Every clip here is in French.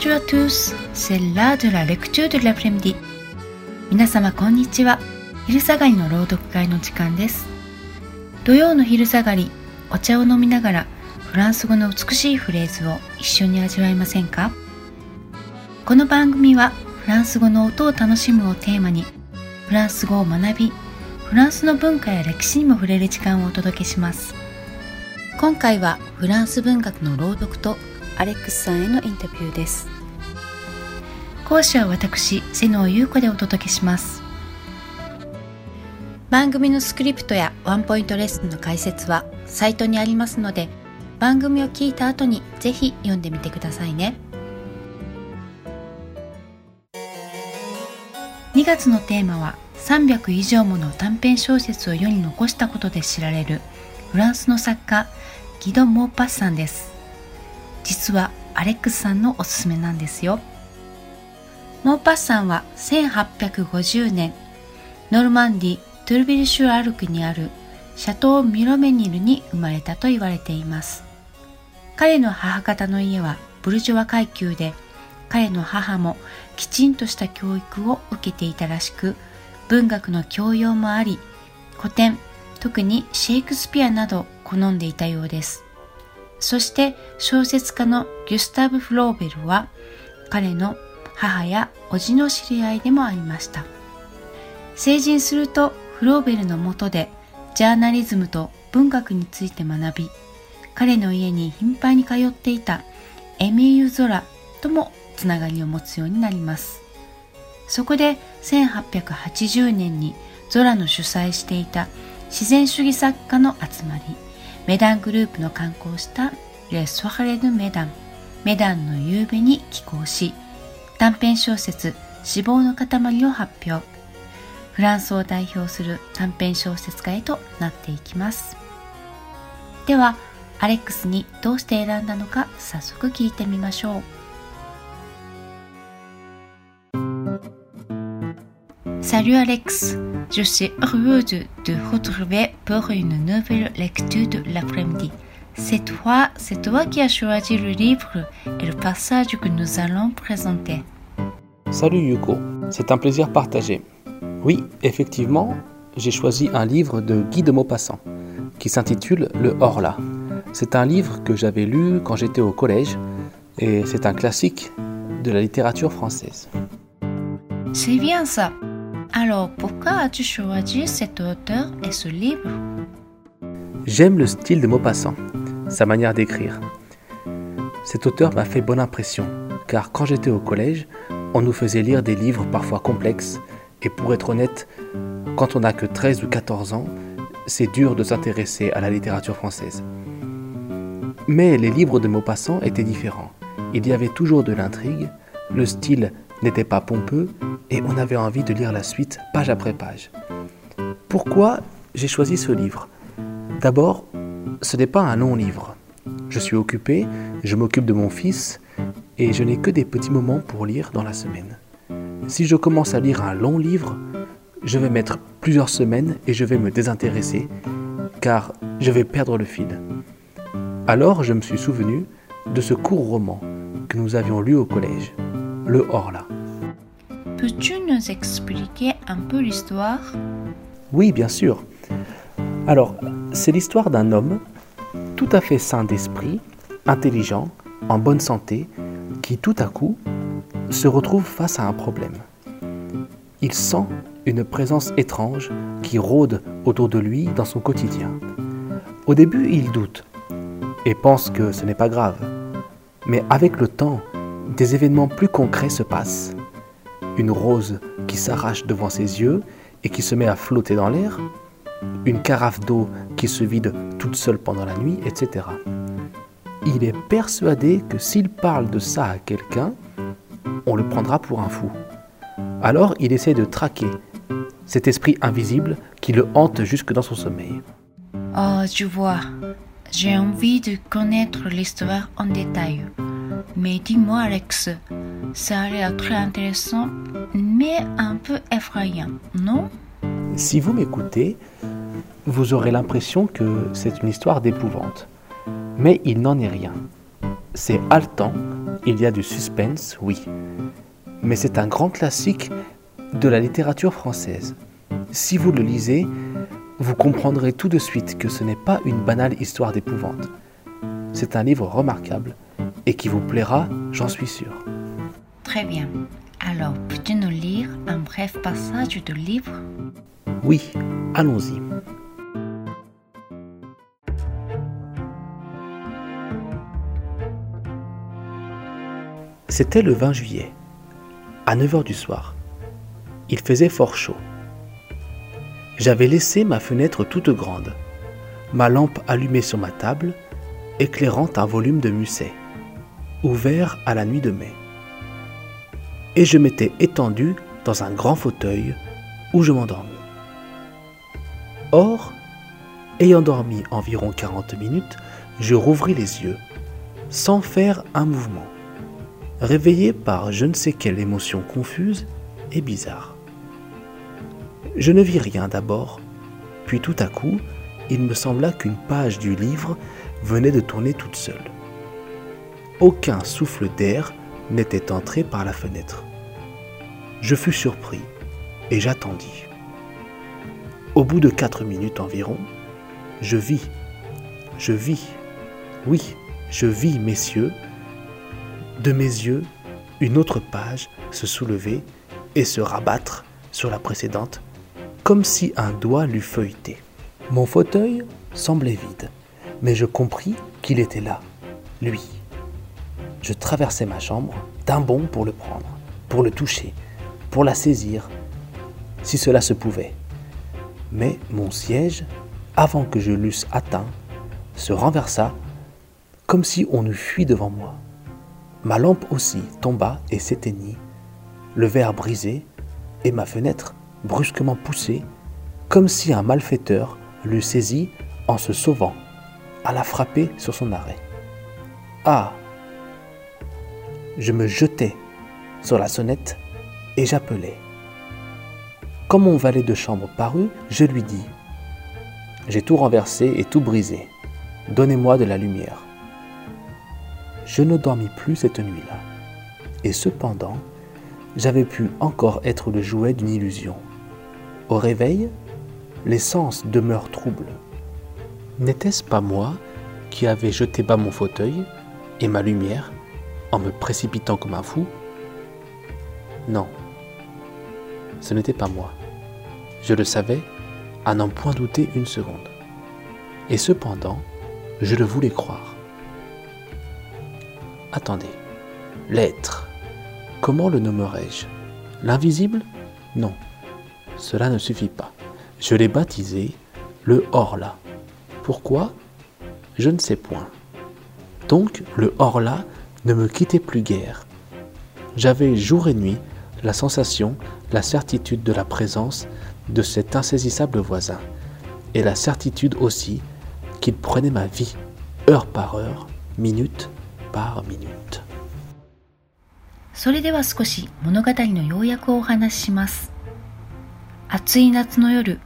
Bonjour à tous, c'est l'heure de la lecture de l'après-midi. 皆様こんにちは。昼下がりの朗読会の時間です。土曜の昼下がり、お茶を飲みながらフランス語の美しいフレーズを一緒に味わいませんか？この番組はフランス語の音を楽しむをテーマにフランス語を学び、フランスの文化や歴史にも触れる時間をお届けします。今回はフランス文学の朗読とアレックスさんへのインタビューです。講師は私瀬能優子でお届けします。番組のスクリプトやワンポイントレッスンの解説はサイトにありますので番組を聞いた後にぜひ読んでみてくださいね。2月のテーマは300以上もの短編小説を世に残したことで知られるフランスの作家ギド・モーパッサンです。実はアレックスさんのおすすめなんですよ。モーパッサンは1850年ノルマンディ・トゥルビルシュアルクにあるシャトー・ミロメニルに生まれたと言われています。彼の母方の家はブルジョワ階級で彼の母もきちんとした教育を受けていたらしく文学の教養もあり古典特にシェイクスピアなど好んでいたようです。そして小説家のギュスタブ・フローベルは彼の母や叔父の知り合いでもありました。成人するとフローベルのもとでジャーナリズムと文学について学び彼の家に頻繁に通っていたエミーユ・ゾラともつながりを持つようになります。そこで1880年にゾラの主催していた自然主義作家の集まりメダングループの刊行したレ・ソハレヌ・メダン。メダンの夕べに寄稿し短編小説死亡の塊を発表。フランスを代表する短編小説家へとなっていきます。ではアレックスにどうして選んだのか早速聞いてみましょう。Salut Alex, je suis heureuse de te retrouver pour une nouvelle lecture de l'après-midi. C'est toi, c'est toi qui as choisi le livre et le passage que nous allons présenter. Salut Yuko, c'est un plaisir partagé. Oui, effectivement, j'ai choisi un livre de Guy de Maupassant qui s'intitule Le Horla. C'est un livre que j'avais lu quand j'étais au collège et c'est un classique de la littérature française. C'est bien ça. Alors, pourquoi as-tu choisi cet auteur et ce livre? J'aime le style de Maupassant, sa manière d'écrire. Cet auteur m'a fait bonne impression, car quand j'étais au collège, on nous faisait lire des livres parfois complexes, et pour être honnête, quand on n'a que 13 ou 14 ans, c'est dur de s'intéresser à la littérature française. Mais les livres de Maupassant étaient différents. Il y avait toujours de l'intrigue, le style n'était pas pompeux et on avait envie de lire la suite page après page. Pourquoi j'ai choisi ce livre? D'abord, ce n'est pas un long livre. Je suis occupé, je m'occupe de mon fils et je n'ai que des petits moments pour lire dans la semaine. Si je commence à lire un long livre, je vais mettre plusieurs semaines et je vais me désintéresser car je vais perdre le fil. Alors je me suis souvenu de ce court roman que nous avions lu au collège le Horla. Peux-tu nous expliquer un peu l'histoire? Oui, bien sûr. Alors, c'est l'histoire d'un homme tout à fait sain d'esprit, intelligent, en bonne santé, qui tout à coup se retrouve face à un problème. Il sent une présence étrange qui rôde autour de lui dans son quotidien. Au début, il doute et pense que ce n'est pas grave. Mais avec le temps, des événements plus concrets se passent. Une rose qui s'arrache devant ses yeux et qui se met à flotter dans l'air, une carafe d'eau qui se vide toute seule pendant la nuit, etc. Il est persuadé que s'il parle de ça à quelqu'un, on le prendra pour un fou. Alors il essaie de traquer cet esprit invisible qui le hante jusque dans son sommeil. Oh, je vois. J'ai envie de connaître l'histoire en détail. Mais dis-moi, Alex, ça a l'air très intéressant, mais un peu effrayant, non? Si vous m'écoutez, vous aurez l'impression que c'est une histoire d'épouvante. Mais il n'en est rien. C'est haletant, il y a du suspense, oui. Mais c'est un grand classique de la littérature française. Si vous le lisez, vous comprendrez tout de suite que ce n'est pas une banale histoire d'épouvante. C'est un livre remarquable et qui vous plaira, j'en suis sûr. Très bien. Alors, peux-tu nous lire un bref passage du livre? Oui, allons-y. C'était le 20 juillet, à 9 h du soir. Il faisait fort chaud. J'avais laissé ma fenêtre toute grande, ma lampe allumée sur ma table, éclairant un volume de Musset, ouvert à la nuit de mai et je m'étais étendu dans un grand fauteuil où je m'endormis. Or, ayant dormi environ 40 minutes, je rouvris les yeux, sans faire un mouvement, réveillé par je ne sais quelle émotion confuse et bizarre. Je ne vis rien d'abord, puis tout à coup, il me sembla qu'une page du livre venait de tourner toute seule. Aucun souffle d'air n'était entré par la fenêtre. Je fus surpris et j'attendis. Au bout de quatre minutes environ, je vis, je vis, oui, je vis, messieurs, de mes yeux, une autre page se soulever et se rabattre sur la précédente, comme si un doigt l'eût feuilleté. Mon fauteuil semblait vide, mais je compris qu'il était là, lui. Je traversai ma chambre d'un bond pour le prendre, pour le toucher, pour la saisir, si cela se pouvait. Mais mon siège, avant que je l'eusse atteint, se renversa comme si on eût fui devant moi. Ma lampe aussi tomba et s'éteignit, le verre brisé et ma fenêtre brusquement poussée, comme si un malfaiteur l'eût saisie en se sauvant, à la frapper sur son arrêt. Ah Je me jetai sur la sonnette et j'appelai. Quand mon valet de chambre parut, je lui dis J'ai tout renversé et tout brisé. Donnez-moi de la lumière. Je ne dormis plus cette nuit-là. Et cependant, j'avais pu encore être le jouet d'une illusion. Au réveil, les sens demeurent troubles. N'était-ce pas moi qui avais jeté bas mon fauteuil et ma lumière en me précipitant comme un fou Non, ce n'était pas moi. Je le savais à n'en point douter une seconde. Et cependant, je le voulais croire. Attendez, l'être, comment le nommerais-je? L'invisible? Non, cela ne suffit pas. Je l'ai baptisé le hors-là. Pourquoi? Je ne sais point. Donc le hors-là ne me quittait plus guère. J'avais jour et nuit la sensation la certitude de la présence de cet insaisissable voisin, et la certitude aussi qu'il prenait ma vie, heure par heure, minute par minute. それでは少し物語の要約をお話しします。暑い夏の夜、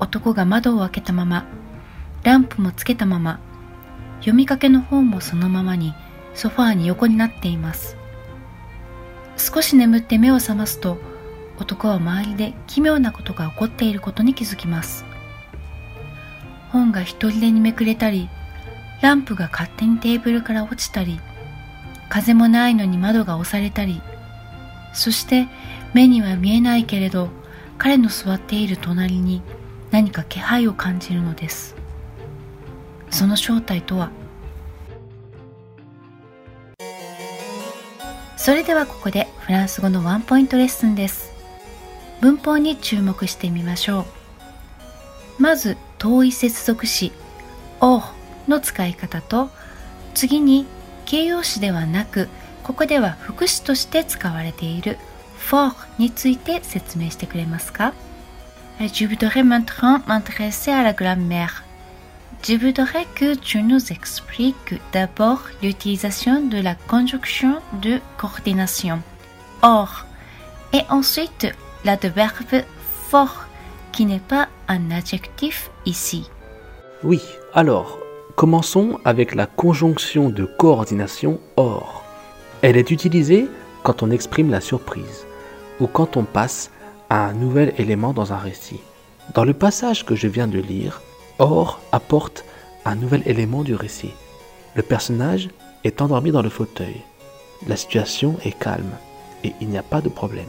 男が窓を開けたまま、ランプもつけたまま、読みかけの本もそのままに ソファーに横になっています。少し眠って目を覚ますと、男は周りで奇妙なことが起こっていることに気づきます本が一人でにめくれたりランプが勝手にテーブルから落ちたり風もないのに窓が押されたりそして目には見えないけれど彼の座っている隣に何か気配を感じるのですその正体とはそれではここでフランス語のワンポイントレッスンです。文法に注目してみましょう。まず遠い接続詞 o の使い方と次に形容詞ではなくここでは副詞として使われている for について説明してくれますか？Je voudrais maintenant m'intéresser à la grammaire. Je voudrais que tu nous expliques d'abord l'utilisation de la conjonction de coordination or et ensuite l'adverbe fort qui n'est pas un adjectif ici. Oui, alors, Commençons avec la conjonction de coordination OR. Elle est utilisée quand on exprime la surprise ou quand on passe à un nouvel élément dans un récit. Dans le passage que je viens de lire, OR apporte un nouvel élément du récit. Le personnage est endormi dans le fauteuil. La situation est calme et il n'y a pas de problème.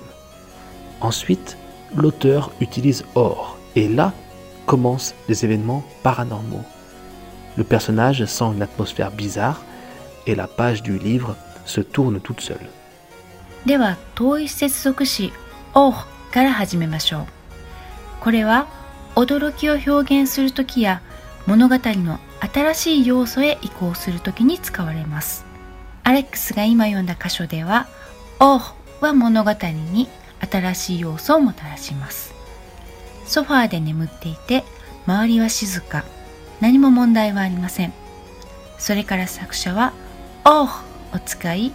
Ensuite, l'auteur utilise OR et là commencent les événements paranormaux. Le personnage sent une atmosphère bizarre et la page du livre se tourne toute seule. では同一接続詞「オー」から始めましょうこれは 驚きを表現するときや物語の新しい要素へ移行するときに使われます。アレックスが今読んだ箇所では「オー」は物語に新しい要素をもたらします。ソファーで眠っていて周りは静か。何も問題はありません。それから作者は「オー」を使い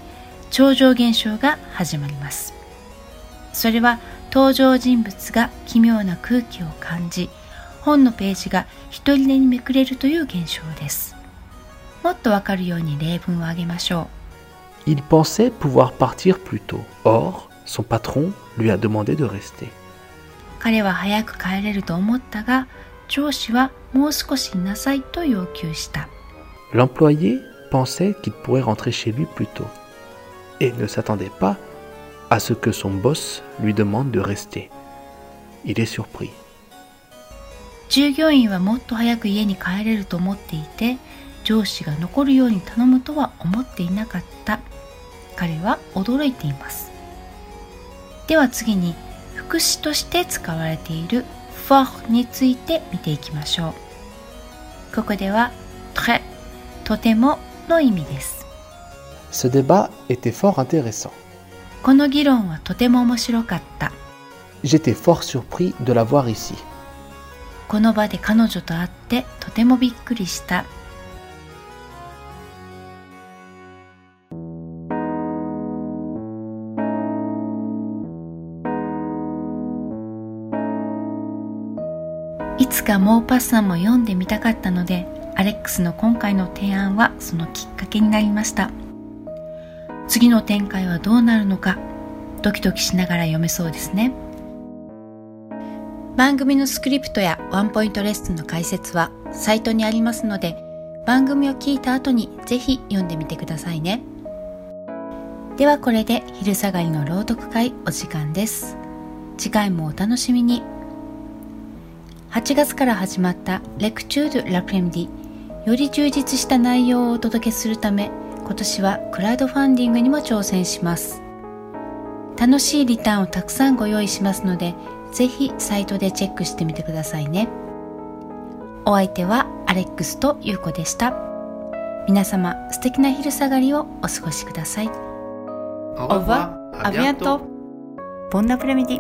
超常現象が始まります。それは登場人物が奇妙な空気を感じ本のページが一人でにめくれるという現象ですもっとわかるように例文を挙げましょう Il pensait pouvoir partir plus tôt. Or, son patron lui a demandé de rester. 彼は早く帰れると思ったが上司はもう少しいなさいと要求した L'employé pensait qu'il pourrait rentrer chez lui plus tôt et ne s'attendait pas à ce que son boss lui demande de rester. Il est surpris. 従業員はもっと早く家に帰れると思っていて上司が残るように頼むとは思っていなかった彼は驚いていますでは次に副詞として使われている for について見ていきましょうここでは très とてもの意味です Ce débat était fort intéressant. この議論はとても面白かった。J'étais fort surpris de la voir ici. この場で彼女と会ってとてもびっくりした。いつかモーパッサンも読んでみたかったのでアレックスの今回の提案はそのきっかけになりました次の展開はどうなるのかドキドキしながら読めそうですね。番組のスクリプトやワンポイントレッスンの解説はサイトにありますので番組を聞いた後にぜひ読んでみてくださいね。ではこれで昼下がりの朗読会お時間です。次回もお楽しみに。8月から始まったレクチュード・ラプレムディより充実した内容をお届けするため今年はクラウドファンディングにも挑戦します。楽しいリターンをたくさんご用意しますのでぜひサイトでチェックしてみてくださいね。お相手はアレックスとユうコでした。皆様素敵な昼下がりをお過ごしください。Au revoir, à bientôt. Bon après-midi.